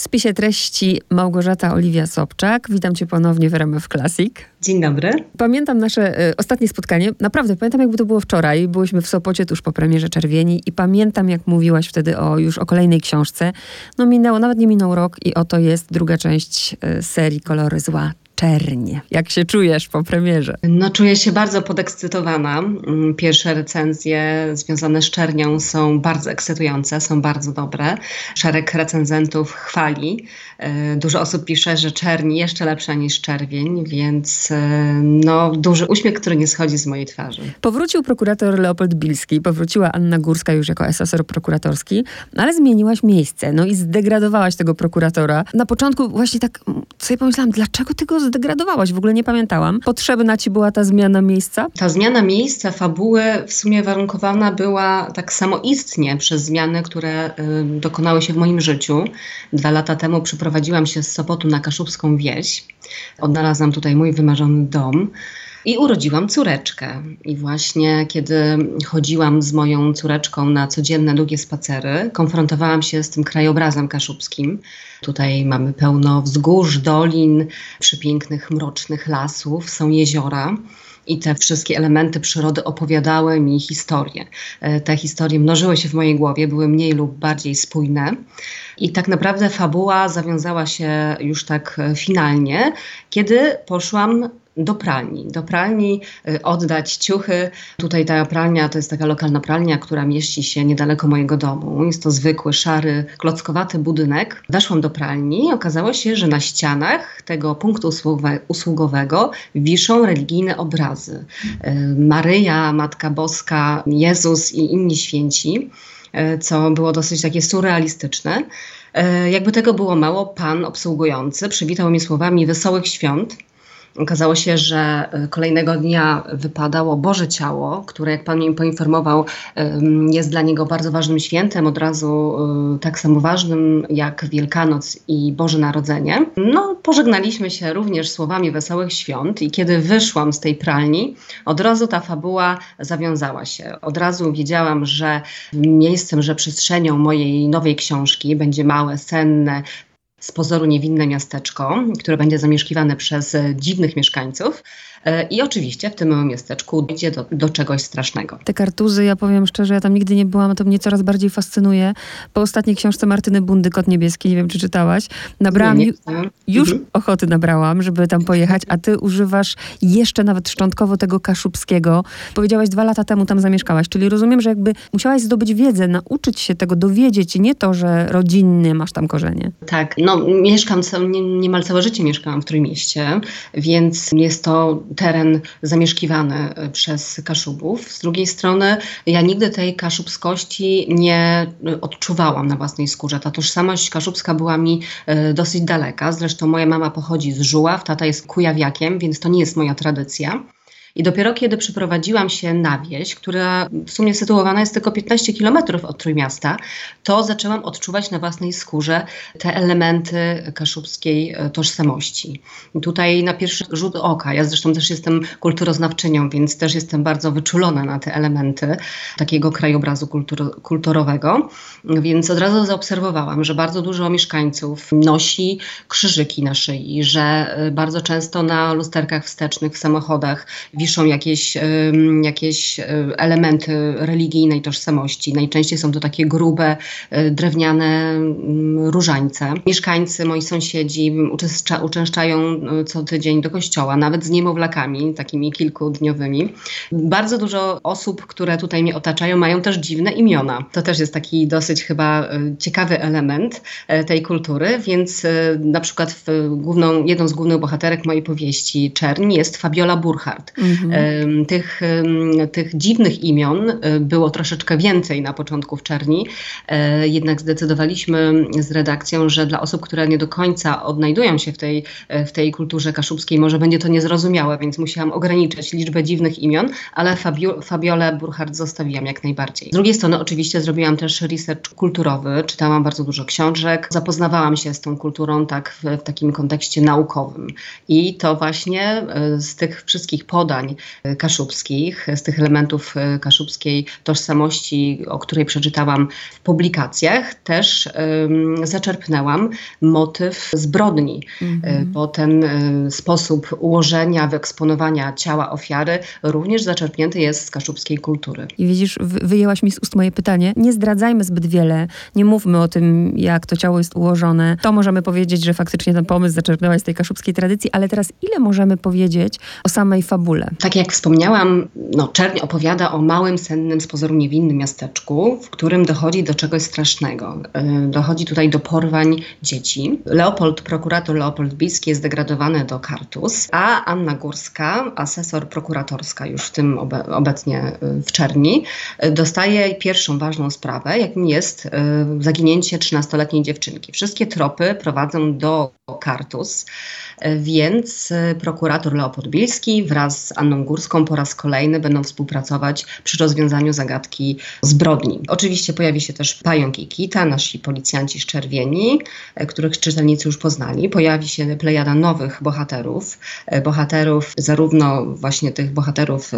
W spisie treści Małgorzata Oliwia Sobczak. Witam cię ponownie w RMF Classic. Dzień dobry. Pamiętam nasze y, ostatnie spotkanie. Naprawdę, pamiętam jakby to było wczoraj. Byłyśmy w Sopocie tuż po premierze Czerwieni i pamiętam jak mówiłaś wtedy o już o kolejnej książce. No minęło, nawet nie minął rok i oto jest druga część y, serii Kolory Zła Czernie. Jak się czujesz po premierze? No, czuję się bardzo podekscytowana. Mm, pierwsze recenzje związane z Czernią są bardzo ekscytujące, są bardzo dobre. Szereg recenzentów chwali. E, dużo osób pisze, że Czerni jeszcze lepsza niż Czerwień, więc e, no, duży uśmiech, który nie schodzi z mojej twarzy. Powrócił prokurator Leopold Bilski, powróciła Anna Górska już jako asesor prokuratorski, ale zmieniłaś miejsce, no i zdegradowałaś tego prokuratora. Na początku właśnie tak sobie pomyślałam, dlaczego ty go zdegradowałaś? W ogóle nie pamiętałam. Potrzebna ci była ta zmiana miejsca? Ta zmiana miejsca, fabuły w sumie warunkowana była tak samoistnie przez zmiany, które y, dokonały się w moim życiu. Dwa lata temu przyprowadziłam się z Sopotu na Kaszubską Wieś. Odnalazłam tutaj mój wymarzony dom. I urodziłam córeczkę. I właśnie kiedy chodziłam z moją córeczką na codzienne długie spacery, konfrontowałam się z tym krajobrazem kaszubskim. Tutaj mamy pełno wzgórz, dolin, przepięknych, mrocznych lasów, są jeziora. I te wszystkie elementy przyrody opowiadały mi historię. E, te historie mnożyły się w mojej głowie, były mniej lub bardziej spójne. I tak naprawdę fabuła zawiązała się już tak finalnie, kiedy poszłam do pralni. Do pralni y, oddać ciuchy. Tutaj ta pralnia to jest taka lokalna pralnia, która mieści się niedaleko mojego domu. Jest to zwykły, szary, klockowaty budynek. Weszłam do pralni i okazało się, że na ścianach tego punktu usługowego wiszą religijne obrazy. Y, Maryja, Matka Boska, Jezus i inni święci, y, co było dosyć takie surrealistyczne. Jakby tego było mało, pan obsługujący przywitał mnie słowami wesołych świąt Okazało się, że e, kolejnego dnia wypadało Boże Ciało, które, jak Pan mnie poinformował, jest dla niego bardzo ważnym świętem, od razu e, tak samo ważnym jak Wielkanoc i Boże Narodzenie. No, pożegnaliśmy się również słowami wesołych świąt i kiedy wyszłam z tej pralni, od razu ta fabuła zawiązała się. Od razu wiedziałam, że miejscem, że przestrzenią mojej nowej książki będzie małe, senne, z pozoru niewinne miasteczko, które będzie zamieszkiwane przez dziwnych mieszkańców. E, I oczywiście w tym małym miasteczku dojdzie do, do, czegoś strasznego. Te kartuzy, ja powiem szczerze, ja tam nigdy nie byłam, to mnie coraz bardziej fascynuje. Po ostatniej książce Martyny Bundy, Kot Niebieski, nie wiem czy czytałaś, nabrałam, nie, nie. już mhm. ochoty nabrałam, żeby tam pojechać, a ty używasz jeszcze nawet szczątkowo tego kaszubskiego. Powiedziałaś dwa lata temu tam zamieszkałaś, czyli rozumiem, że jakby musiałaś zdobyć wiedzę, nauczyć się tego, dowiedzieć, nie to, że rodzinny masz tam korzenie. Tak, no mieszkam, nie, niemal całe życie mieszkałam w Trójmieście, więc jest to teren zamieszkiwany e, przez Kaszubów. Z drugiej strony ja nigdy tej kaszubskości nie e, odczuwałam na własnej skórze. Ta tożsamość kaszubska była mi e, dosyć daleka. Zresztą moja mama pochodzi z Żuław, tata jest kujawiakiem, więc to nie jest moja tradycja. I dopiero kiedy przyprowadziłam się na wieś, która w sumie sytuowana jest tylko 15 kilometrów od Trójmiasta, to zaczęłam odczuwać na własnej skórze te elementy kaszubskiej e, tożsamości. I tutaj na pierwszy rzut oka, ja zresztą też jestem kulturoznawczynią, więc też jestem bardzo wyczulona na te elementy takiego krajobrazu kultur kulturowego, więc od razu zaobserwowałam, że bardzo dużo mieszkańców nosi krzyżyki na szyi, że e, bardzo często na lusterkach wstecznych w samochodach wiszą jakieś, jakieś e, elementy religijnej tożsamości. Najczęściej są to takie grube, e, drewniane różańce. Mieszkańcy, moi sąsiedzi uczęszczają e, co tydzień do kościoła, nawet z niemowlakami, takimi kilkudniowymi. Bardzo dużo osób, które tutaj mnie otaczają, mają też dziwne imiona. To też jest taki dosyć chyba ciekawy element tej kultury, więc na przykład w główną, jedną z głównych bohaterek mojej powieści Czerń jest Fabiola Burchardt. Mhm. Tych, tych dziwnych imion e, było troszeczkę więcej na początku w Czerni, e, jednak zdecydowaliśmy z redakcją, że dla osób, które nie do końca odnajdują się w tej, e, w tej kulturze kaszubskiej, może będzie to niezrozumiałe, więc musiałam ograniczyć liczbę dziwnych imion, ale Fabio, Fabiolę Burchardt zostawiłam jak najbardziej. Z drugiej strony oczywiście zrobiłam też research kulturowy, czytałam bardzo dużo książek, zapoznawałam się z tą kulturą tak w, w takim kontekście naukowym. I to właśnie z tych wszystkich podań, opowiadań kaszubskich, z tych elementów kaszubskiej tożsamości, o której przeczytałam w publikacjach, też um, zaczerpnęłam motyw zbrodni, mm-hmm. bo ten sposób ułożenia, wyeksponowania ciała ofiary również zaczerpnięty jest z kaszubskiej kultury. I widzisz, wyjęłaś mi z ust moje pytanie. Nie zdradzajmy zbyt wiele, nie mówmy o tym, jak to ciało jest ułożone. To możemy powiedzieć, że faktycznie ten pomysł zaczerpnęłaś z tej kaszubskiej tradycji, ale teraz ile możemy powiedzieć o samej fabule? Tak jak wspomniałam, no, Czerń opowiada o małym, sennym, z pozoru niewinnym miasteczku, w którym dochodzi do czegoś strasznego. E, dochodzi tutaj do porwań dzieci. Leopold, prokurator Leopold Biski jest degradowany do kartus, a Anna Górska, asesor prokuratorska już w tym obe obecnie e, w Czerni, e, dostaje pierwszą ważną sprawę, jakim jest zaginięcie 13-letniej dziewczynki. Wszystkie tropy prowadzą do Kartus, więc prokurator Leopold Bilski wraz z Anną Górską po raz kolejny będą współpracować przy rozwiązaniu zagadki zbrodni. Oczywiście pojawi się też Pająk i Kita, nasi policjanci szczerwieni, których czytelnicy już poznali. Pojawi się plejada nowych bohaterów, bohaterów zarówno właśnie tych bohaterów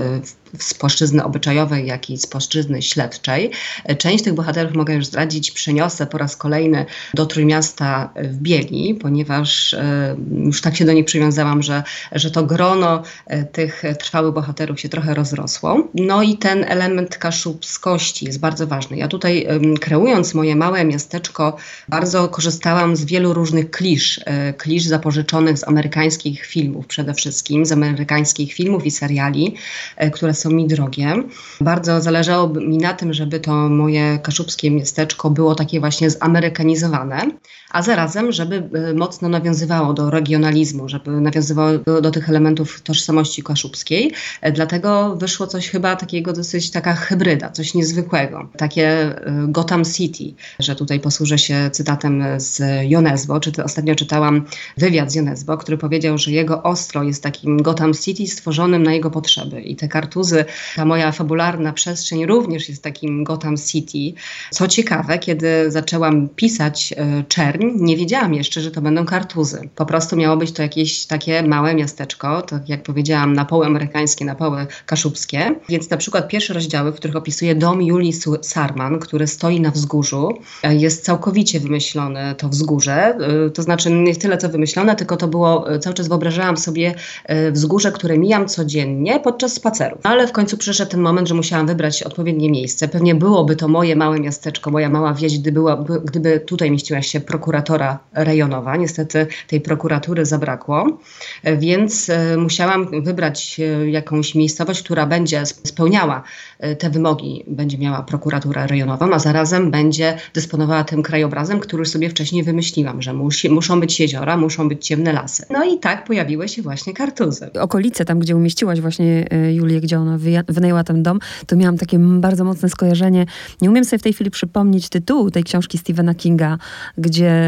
z płaszczyzny obyczajowej, jak i z płaszczyzny śledczej. Część tych bohaterów, mogę już zdradzić, przeniosę po raz kolejny do Trójmiasta w Bieli, ponieważ e, już tak się do nich przywiązałam, że, że to grono e, tych trwałych bohaterów się trochę rozrosło. No i ten element kaszubskości jest bardzo ważny. Ja tutaj kreując moje małe miasteczko bardzo korzystałam z wielu różnych klisz, e, klisz zapożyczonych z amerykańskich filmów przede wszystkim, z amerykańskich filmów i seriali, które są mi drogie. Bardzo zależało mi na tym, żeby to moje kaszubskie miasteczko było takie właśnie zamerykanizowane, a zarazem, żeby e, mocno nawiązywało do regionalizmu, żeby nawiązywało do, do tych elementów tożsamości kaszubskiej. E, dlatego wyszło coś chyba takiego dosyć taka hybryda, coś niezwykłego. Takie e, Gotham City, że tutaj posłużę się cytatem z Jonesbo, czy ostatnio czytałam wywiad z Jonesbo, który powiedział, że jego ostro jest takim Gotham City stworzonym na jego potrzeby i te kartuzy, ta moja fabularna przestrzeń również jest takim Gotham City. Co ciekawe, kiedy zaczęłam pisać Czerń, nie wiedziałam jeszcze, że to będą kartuzy. Po prostu miało być to jakieś takie małe miasteczko, tak jak powiedziałam, na poły amerykańskie, na poły kaszubskie. Więc na przykład pierwsze rozdziały, w których opisuje dom Julii Sarman, który stoi na wzgórzu, e, jest całkowicie wymyślone to wzgórze. E, to znaczy nie tyle co wymyślone, tylko to było, e, cały czas wyobrażałam sobie wzgórze, które mijam codziennie podczas spaceru. Ale w końcu przyszedł ten moment, że musiałam wybrać odpowiednie miejsce. Pewnie byłoby to moje małe miasteczko, moja mała wieś, gdyby, gdyby tutaj mieściła się prokuratura prokuratora rejonowa. Niestety tej prokuratury zabrakło, więc e, musiałam wybrać e, jakąś miejscowość, która będzie spełniała e, te wymogi. Będzie miała prokuraturę rejonową, a zarazem będzie dysponowała tym krajobrazem, który sobie wcześniej wymyśliłam, że musi, muszą być jeziora, muszą być ciemne lasy. No i tak pojawiły się właśnie kartuzy. Okolice tam, gdzie umieściłaś właśnie Julię, gdzie ona wynajęła ten dom, to miałam takie bardzo mocne skojarzenie. Nie umiem sobie w tej chwili przypomnieć tytułu tej książki Stephena Kinga, gdzie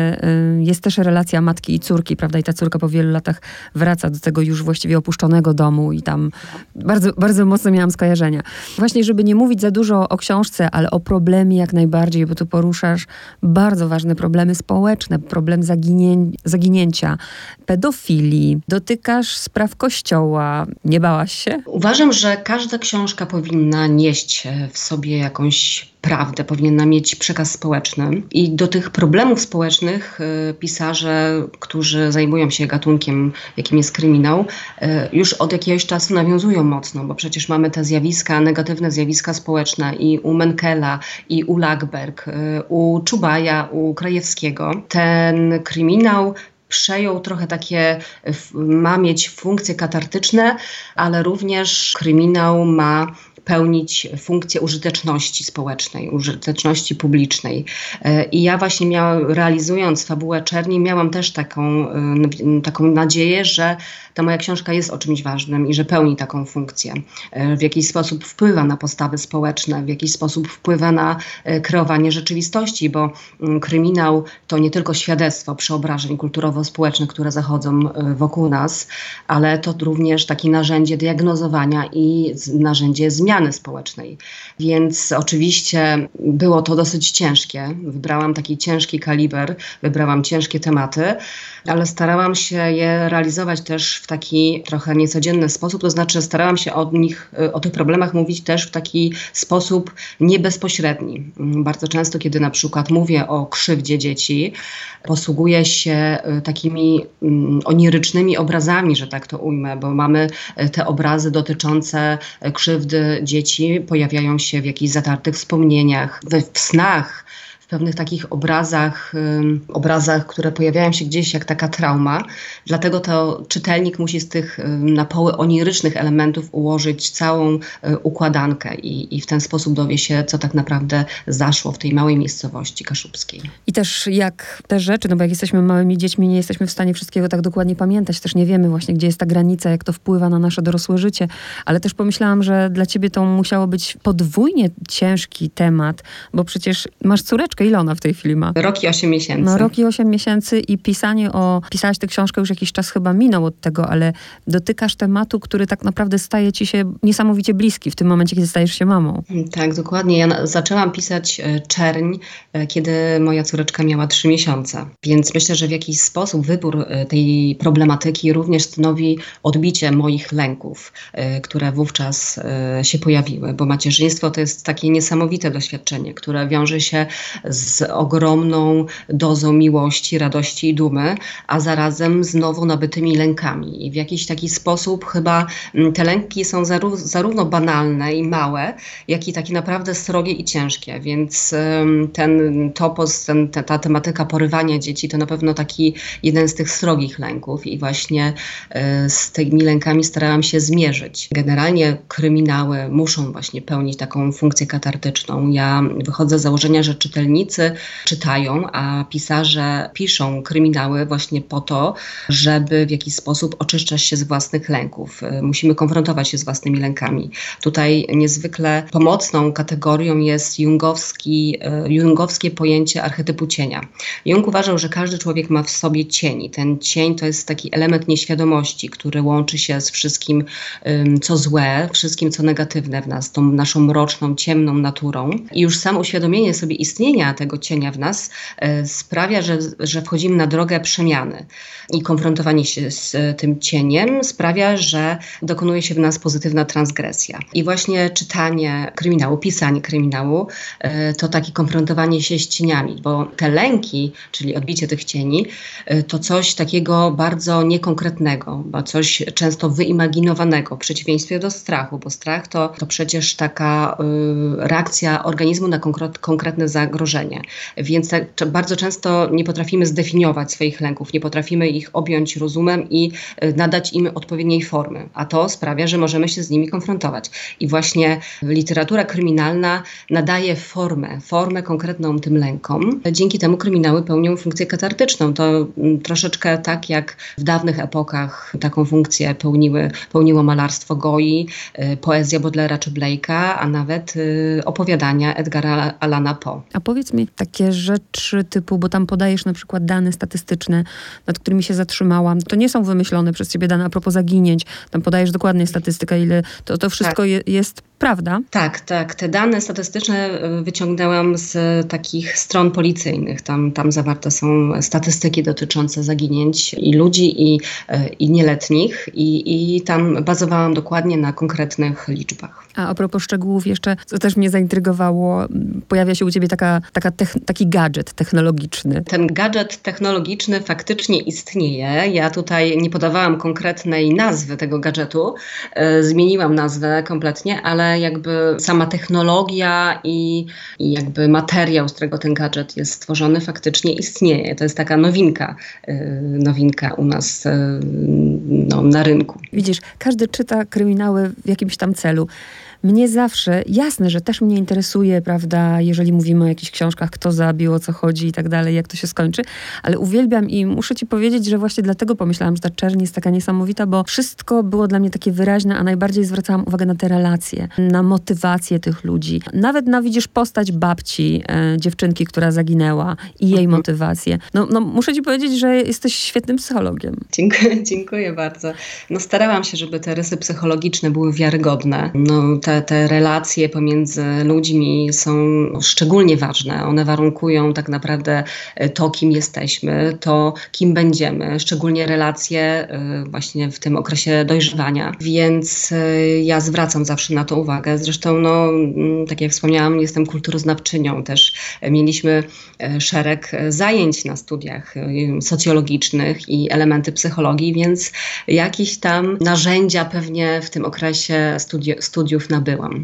jest też relacja matki i córki, prawda? I ta córka po wielu latach wraca do tego już właściwie opuszczonego domu i tam bardzo, bardzo mocno miałam skojarzenia. Właśnie, żeby nie mówić za dużo o książce, ale o problemie jak najbardziej, bo tu poruszasz bardzo ważne problemy społeczne, problem zaginię zaginięcia, pedofilii, dotykasz spraw kościoła. Nie bałaś się? Uważam, że każda książka powinna nieść w sobie jakąś prawdę, powinna mieć przekaz społeczny. I do tych problemów społecznych y, pisarze, którzy zajmują się gatunkiem, jakim jest kryminał, y, już od jakiegoś czasu nawiązują mocno, bo przecież mamy te zjawiska, negatywne zjawiska społeczne i u Menkela, i u Lackberg, y, u Czubaja, u Krajewskiego. Ten kryminał przejął trochę takie, ma mieć funkcje katartyczne, ale również kryminał ma pełnić funkcję użyteczności społecznej, użyteczności publicznej. E, I ja właśnie miałam, realizując fabułę Czerni, miałam też taką, e, taką nadzieję, że ta moja książka jest o czymś ważnym i że pełni taką funkcję. E, w jakiś sposób wpływa na postawy społeczne, w jakiś sposób wpływa na kreowanie rzeczywistości, bo mm, kryminał to nie tylko świadectwo przeobrażeń kulturowo-społecznych, które zachodzą wokół nas, ale to również takie narzędzie diagnozowania i narzędzie zmian zmiany społecznej. Więc oczywiście było to dosyć ciężkie. Wybrałam taki ciężki kaliber, wybrałam ciężkie tematy, ale starałam się je realizować też w taki trochę niecodzienny sposób, to znaczy starałam się o nich, o tych problemach mówić też w taki sposób niebezpośredni. Bardzo często, kiedy na przykład mówię o krzywdzie dzieci, posługuję się y, takimi mm, onirycznymi obrazami, że tak to ujmę, bo mamy y, te obrazy dotyczące y, krzywdy dzieci, pojawiają się w jakichś zatartych wspomnieniach, we, w snach w pewnych takich obrazach, obrazach, które pojawiają się gdzieś jak taka trauma. Dlatego to czytelnik musi z tych na poły onirycznych elementów ułożyć całą y, układankę i, i w ten sposób dowie się, co tak naprawdę zaszło w tej małej miejscowości kaszubskiej. I też jak te rzeczy, no bo jak jesteśmy małymi dziećmi, nie jesteśmy w stanie wszystkiego tak dokładnie pamiętać, też nie wiemy właśnie, gdzie jest ta granica, jak to wpływa na nasze dorosłe życie, ale też pomyślałam, że dla ciebie to musiało być podwójnie ciężki temat, bo przecież masz córeczkę, książkę. Ile ona w tej chwili ma? Rok i 8 miesięcy. No rok i 8 miesięcy i pisanie o... Pisałaś tę książkę już jakiś czas chyba minął od tego, ale dotykasz tematu, który tak naprawdę staje ci się niesamowicie bliski w tym momencie, kiedy stajesz się mamą. Tak, dokładnie. Ja zaczęłam pisać e, czerń, e, kiedy moja córeczka miała 3 miesiące. Więc myślę, że w jakiś sposób wybór e, tej problematyki również stanowi odbicie moich lęków, które wówczas się pojawiły, bo macierzyństwo to jest takie niesamowite doświadczenie, które wiąże się z ogromną dozą miłości, radości i dumy, a zarazem z nowo nabytymi lękami. I w jakiś taki sposób chyba mm, te lęki są zarówno banalne i małe, jak i takie naprawdę srogie i ciężkie. Więc ten topos, ten, ta tematyka porywania dzieci to na pewno taki jeden z tych srogich lęków i właśnie e, z tymi lękami starałam się zmierzyć. Generalnie kryminały muszą właśnie pełnić taką funkcję katartyczną. Ja wychodzę z założenia, że czytelnicy czytelnicy czytają, a pisarze piszą kryminały właśnie po to, żeby w jakiś sposób oczyszczać się z własnych lęków. Musimy konfrontować się z własnymi lękami. Tutaj niezwykle pomocną kategorią jest jungowski, e, jungowskie pojęcie archetypu cienia. Jung uważał, że każdy człowiek ma w sobie cień. Ten cień to jest taki element nieświadomości, który łączy się z wszystkim, co złe, wszystkim, co negatywne w nas, tą naszą mroczną, ciemną naturą. I już samo uświadomienie sobie istnienia tego cienia w nas e, sprawia, że, że wchodzimy na drogę przemiany. I konfrontowanie się z e, tym cieniem sprawia, że dokonuje się w nas pozytywna transgresja. I właśnie czytanie kryminału, pisanie kryminału e, to takie konfrontowanie się z cieniami, bo te lęki, czyli odbicie tych cieni, to coś takiego bardzo niekonkretnego, bo coś często wyimaginowanego w przeciwieństwie do strachu, bo strach to, to przecież taka y, reakcja organizmu na konkretne zagrożenie. Więc tak, bardzo często nie potrafimy zdefiniować swoich lęków, nie potrafimy ich objąć rozumem i e, nadać im odpowiedniej formy, a to sprawia, że możemy się z nimi konfrontować. I właśnie literatura kryminalna nadaje formę, formę konkretną tym lękom. Dzięki temu kryminały pełnią funkcję katartyczną. To mm, troszeczkę tak jak w dawnych epokach taką funkcję pełniły, pełniło malarstwo Goi, e, poezja Bodlera czy Blake'a, a nawet e, opowiadania Edgara Alana Poe. A powiedz mi takie rzeczy typu, bo tam podajesz na przykład dane statystyczne, nad którymi się zatrzymałam. To nie są wymyślone przez ciebie dane a propos zaginięć. Tam podajesz dokładnie statystykę, ile to, to wszystko tak. je, jest prawda? Tak, tak. Te dane statystyczne e, wyciągnęłam z takich stron policyjnych. Tam, tam zawarte są statystyki dotyczące zaginięć i ludzi, i, e, i nieletnich, i, i tam bazowałam dokładnie na konkretnych liczbach. A a propos szczegółów jeszcze, co też mnie zaintrygowało, pojawia się u ciebie taka, taka taki gadżet technologiczny. Ten gadżet technologiczny faktycznie istnieje. Ja tutaj nie podawałam konkretnej nazwy tego gadżetu, zmieniłam nazwę kompletnie, ale jakby sama technologia i, i jakby materiał, z którego ten gadżet jest stworzony, faktycznie istnieje. To jest taka nowinka, y, nowinka u nas y, no, na rynku. Widzisz, każdy czyta kryminały w jakimś tam celu mnie zawsze, jasne, że też mnie interesuje, prawda, jeżeli mówimy o jakichś książkach, kto zabił, o co chodzi i tak dalej, jak to się skończy, ale uwielbiam i muszę ci powiedzieć, że właśnie dlatego pomyślałam, że ta czerń jest taka niesamowita, bo wszystko było dla mnie takie wyraźne, a najbardziej zwracałam uwagę na te relacje, na motywację tych ludzi. Nawet na, widzisz, postać babci, e, dziewczynki, która zaginęła i jej mhm. motywację. No, no, muszę ci powiedzieć, że jesteś świetnym psychologiem. Dziękuję, dziękuję bardzo. No starałam się, żeby te rysy psychologiczne były wiarygodne. No, te te, te relacje pomiędzy ludźmi są szczególnie ważne. One warunkują tak naprawdę to, kim jesteśmy, to, kim będziemy, szczególnie relacje właśnie w tym okresie dojrzewania. Więc ja zwracam zawsze na to uwagę. Zresztą, no, mm, tak jak wspomniałam, jestem kulturoznawczynią też. Mieliśmy szereg zajęć na studiach socjologicznych i elementy psychologii, więc jakieś tam narzędzia pewnie w tym okresie studi studiów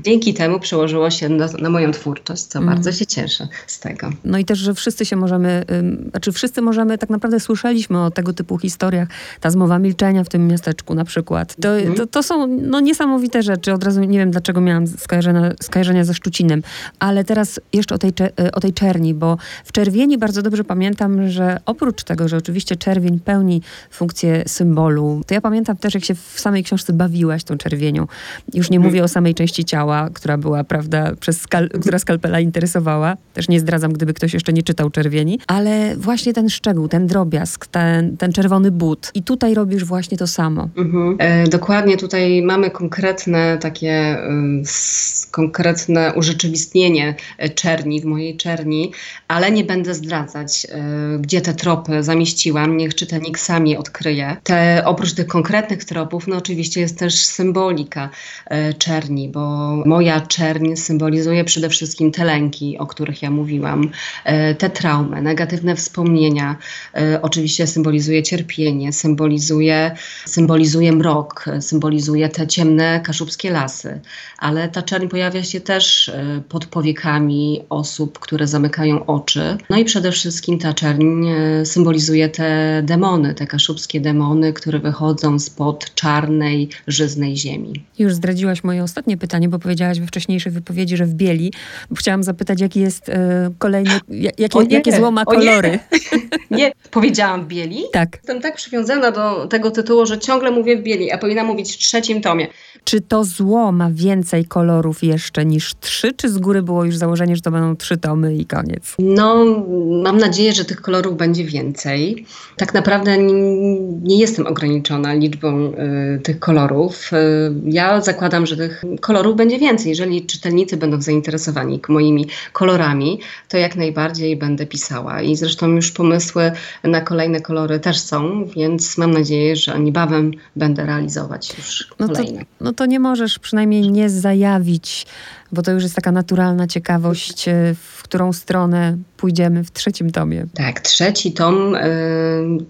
Dzięki temu przełożyło się na, na moją twórczość, co mm. bardzo się cieszę z tego. No i też, że wszyscy się możemy, znaczy wszyscy możemy, tak naprawdę słyszeliśmy o tego typu historiach, ta zmowa milczenia w tym miasteczku na przykład. To, mm. to, to, są no, niesamowite rzeczy. Od razu nie wiem, dlaczego miałam skojarzenia, skojarzenia ze Szczucinem. Ale teraz jeszcze o tej, o tej czerni, bo w czerwieni bardzo dobrze pamiętam, że oprócz tego, że oczywiście czerwień pełni funkcję symbolu, to ja pamiętam też, jak się w samej książce bawiłaś tą czerwienią. Już nie mhm. mówię o samej części ciała, która była, prawda, przez skal która skalpela interesowała. Też nie zdradzam, gdyby ktoś jeszcze nie czytał czerwieni, ale właśnie ten szczegół, ten drobiazg, ten, ten czerwony but. I tutaj robisz właśnie to samo. Mhm. E, dokładnie tutaj mamy konkretne takie, y, konkretne urzeczywistnienie e, czerni w mojej czerni, ale nie będę zdradzać, y, gdzie te tropy zamieściłam. Niech czytelnik sami odkryje. Te, oprócz tych konkretnych tropów, no oczywiście jest też symbolika y, czerni, bo moja czerń symbolizuje przede wszystkim te lęki, o których ja mówiłam, y, te traumy, negatywne wspomnienia. Oczywiście symbolizuje cierpienie, symbolizuje, symbolizuje mrok, symbolizuje te ciemne kaszubskie lasy, ale ta czerń pojawia się też pod powiekami osób, które zamykają oczy. No i przede wszystkim ta czerń e, symbolizuje te demony, te kaszubskie demony, które wychodzą spod czarnej, żyznej ziemi. Już zdradziłaś moje ostatnie pytanie, bo powiedziałaś we wcześniejszej wypowiedzi, że w bieli. Chciałam zapytać, jaki jest e, kolejny, jakie, nie, jakie zło ma kolory. Nie. nie, powiedziałam w bieli? Tak. Jestem tak przywiązana do tego tytułu, że ciągle mówię w bieli, a powinna mówić w trzecim tomie. Czy to zło ma więcej kolorów jeszcze niż trzy, czy z góry było już założenie, że to będą trzy tomy i koniec? No, mam nadzieję, że tych kolorów będzie więcej. Tak naprawdę nie, nie jestem ograniczona liczbą y, tych kolorów. Y, ja zakładam, że tych kolorów będzie więcej. Jeżeli czytelnicy będą zainteresowani moimi kolorami, to jak najbardziej będę pisała. I zresztą już pomysły na kolejne kolory też są, więc mam nadzieję, że niebawem będę realizować już no kolejne. To, no to nie możesz przynajmniej nie zajawić bo to już jest taka naturalna ciekawość, e, w którą stronę pójdziemy w trzecim tomie. Tak, trzeci tom y,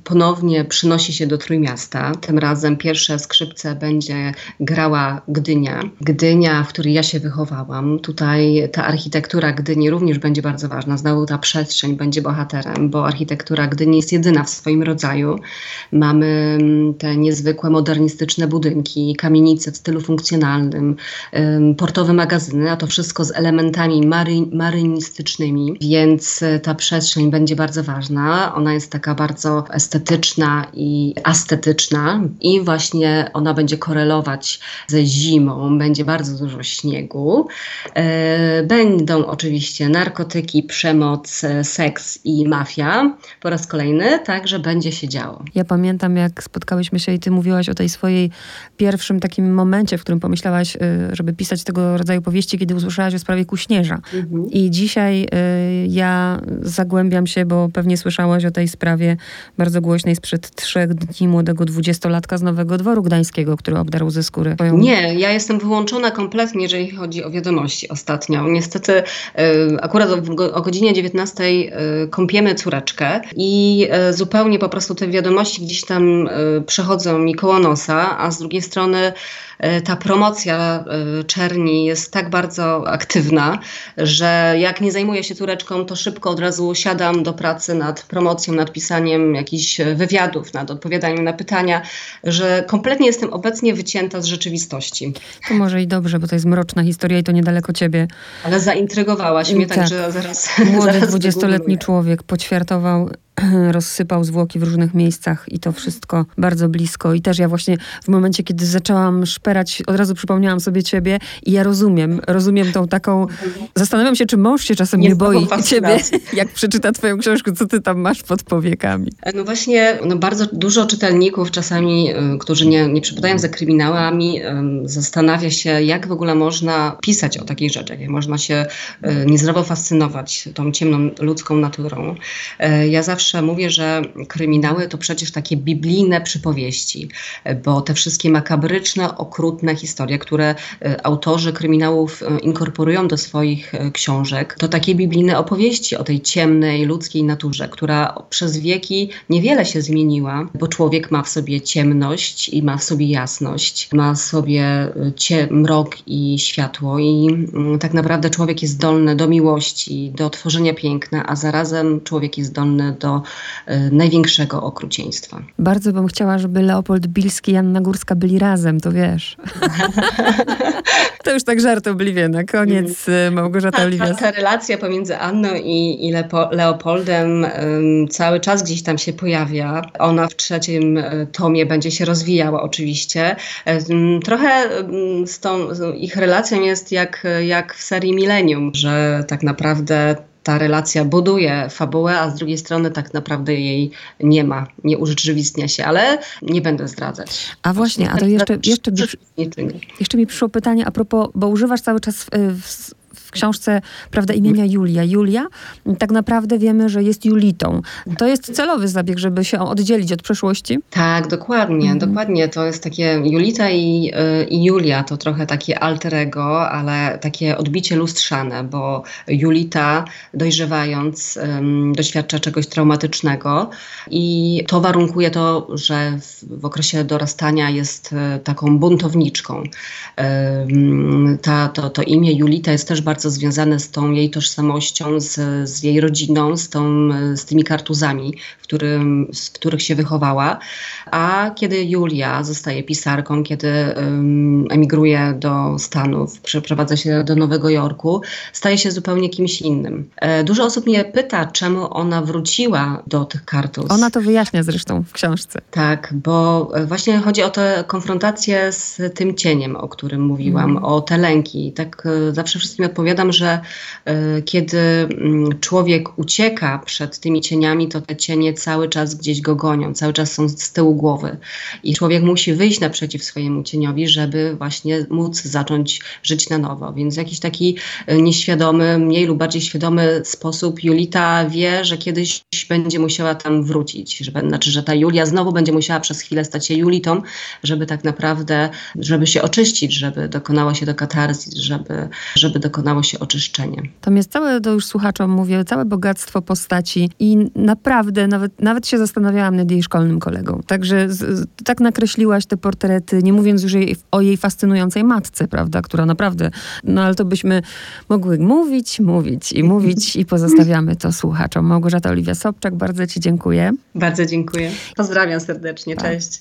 ponownie przynosi się do Trójmiasta. Tym razem pierwsze skrzypce będzie grała Gdynia. Gdynia, w której ja się wychowałam. Tutaj ta architektura Gdyni również będzie bardzo ważna. Znowu ta przestrzeń będzie bohaterem, bo architektura Gdyni jest jedyna w swoim rodzaju. Mamy te niezwykłe modernistyczne budynki, kamienice w stylu funkcjonalnym, y, portowe magazyny, a to wszystko z elementami mary, marynistycznymi, więc e, ta przestrzeń będzie bardzo ważna. Ona jest taka bardzo estetyczna i estetyczna i właśnie ona będzie korelować ze zimą, będzie bardzo dużo śniegu. E, będą oczywiście narkotyki, przemoc, e, seks i mafia po raz kolejny, także będzie się działo. Ja pamiętam, jak spotkałyśmy się i ty mówiłaś o tej swojej pierwszym takim momencie, w którym pomyślałaś, żeby pisać tego rodzaju powieści, kiedy usłyszałaś o sprawie Kuśnierza. Mhm. I dzisiaj y, ja zagłębiam się, bo pewnie słyszałaś o tej sprawie bardzo głośnej sprzed trzech dni młodego dwudziestolatka z Nowego Dworu Gdańskiego, który obdarł ze skóry. Swoją... Nie, ja jestem wyłączona kompletnie, jeżeli chodzi o wiadomości ostatnio. Niestety y, akurat o, o godzinie 19 y, kąpiemy córeczkę i y, zupełnie po prostu te wiadomości gdzieś tam y, przechodzą mi koło nosa, a z drugiej strony ta promocja czerni jest tak bardzo aktywna, że jak nie zajmuję się córeczką, to szybko od razu siadam do pracy nad promocją, nad pisaniem jakichś wywiadów, nad odpowiadaniem na pytania, że kompletnie jestem obecnie wycięta z rzeczywistości. To może i dobrze, bo to jest mroczna historia i to niedaleko ciebie. Ale zaintrygowałaś mnie, tak. także zaraz. Młody, dwudziestoletni człowiek poćwiartował rozsypał zwłoki w różnych miejscach i to wszystko bardzo blisko. I też ja właśnie w momencie, kiedy zaczęłam szperać, od razu przypomniałam sobie ciebie i ja rozumiem, rozumiem tą taką... Zastanawiam się, czy mąż się czasem nie, nie boi ciebie, jak przeczyta twoją książkę, co ty tam masz pod powiekami. No właśnie, no bardzo dużo czytelników czasami, y, którzy nie, nie przypadają za kryminałami, zastanawia się, jak w ogóle można pisać o takich rzeczach, jak można się y, niezdrowo fascynować tą ciemną ludzką naturą. E, ja zawsze mówię, że kryminały to przecież takie biblijne przypowieści, bo te wszystkie makabryczne, okrutne historie, które e, autorzy kryminałów e, inkorporują do swoich książek, to takie biblijne opowieści o tej ciemnej ludzkiej naturze, która przez wieki niewiele się zmieniła, bo człowiek ma w sobie ciemność i ma w sobie jasność, ma w sobie mrok i światło i mm, tak naprawdę człowiek jest zdolny do miłości, do tworzenia piękna, a zarazem człowiek jest zdolny do y, największego okrucieństwa. Bardzo bym chciała, żeby Leopold Bilski i Anna Górska byli razem, to wiesz. to już tak żartobliwie na koniec mm. Małgorzata Oliwia. Ta, ta, relacja pomiędzy Anną i, i Lepo, Leopoldem um, cały czas gdzieś tam się pojawia. Ona w trzecim e, tomie będzie się rozwijała oczywiście. Um, trochę um, z tą z ich relacją jest jak, jak w serii Millennium, że tak naprawdę ta relacja buduje fabułę, a z drugiej strony tak naprawdę jej nie ma, nie urzeczywistnia się, ale nie będę zdradzać. A właśnie, a to jeszcze, jeszcze, mi, jeszcze mi przyszło pytanie a propos, bo używasz cały czas w, w w książce prawda, imienia Julia. Julia tak naprawdę wiemy, że jest Julitą. To jest celowy zabieg, żeby się oddzielić od przeszłości? Tak, dokładnie, mhm. dokładnie. To jest takie Julita i, y, i Julia, to trochę takie alterego, ale takie odbicie lustrzane, bo Julita dojrzewając um, doświadcza czegoś traumatycznego i to warunkuje to, że w, w okresie dorastania jest y, taką buntowniczką. Um, ta, to, to imię Julita jest też bardzo związane z tą jej tożsamością, z, z jej rodziną, z, tą, z tymi kartuzami, w, którym, w których się wychowała. A kiedy Julia zostaje pisarką, kiedy um, emigruje do Stanów, przeprowadza się do Nowego Jorku, staje się zupełnie kimś innym. E, dużo osób mnie pyta, czemu ona wróciła do tych kartuz. Ona to wyjaśnia zresztą w książce. Tak, bo właśnie chodzi o tę konfrontację z tym cieniem, o którym mówiłam, mm. o te lęki. Tak e, zawsze wszystkim odpowiadam, że y, kiedy y, człowiek ucieka przed tymi cieniami, to te cienie cały czas gdzieś go gonią, cały czas są z tyłu głowy. I człowiek musi wyjść naprzeciw swojemu cieniowi, żeby właśnie móc zacząć żyć na nowo. Więc jakiś taki y, nieświadomy, mniej lub bardziej świadomy sposób Julita wie, że kiedyś będzie musiała tam wrócić. Że, znaczy, że ta Julia znowu będzie musiała przez chwilę stać się Julitą, żeby tak naprawdę, żeby się oczyścić, żeby dokonała się do katarzis, żeby, żeby się oczyszczenie. Tam jest całe, to już słuchaczom mówię, całe bogactwo postaci i naprawdę nawet, nawet się zastanawiałam nad jej szkolnym kolegą. Także z, z, tak nakreśliłaś te portrety, nie mówiąc już jej, o jej fascynującej matce, prawda, która naprawdę, no ale to byśmy mogły mówić, mówić i mówić i pozostawiamy to słuchaczom. Małgorzata Oliwia Sobczak, bardzo Ci dziękuję. Bardzo dziękuję. Pozdrawiam serdecznie, cześć.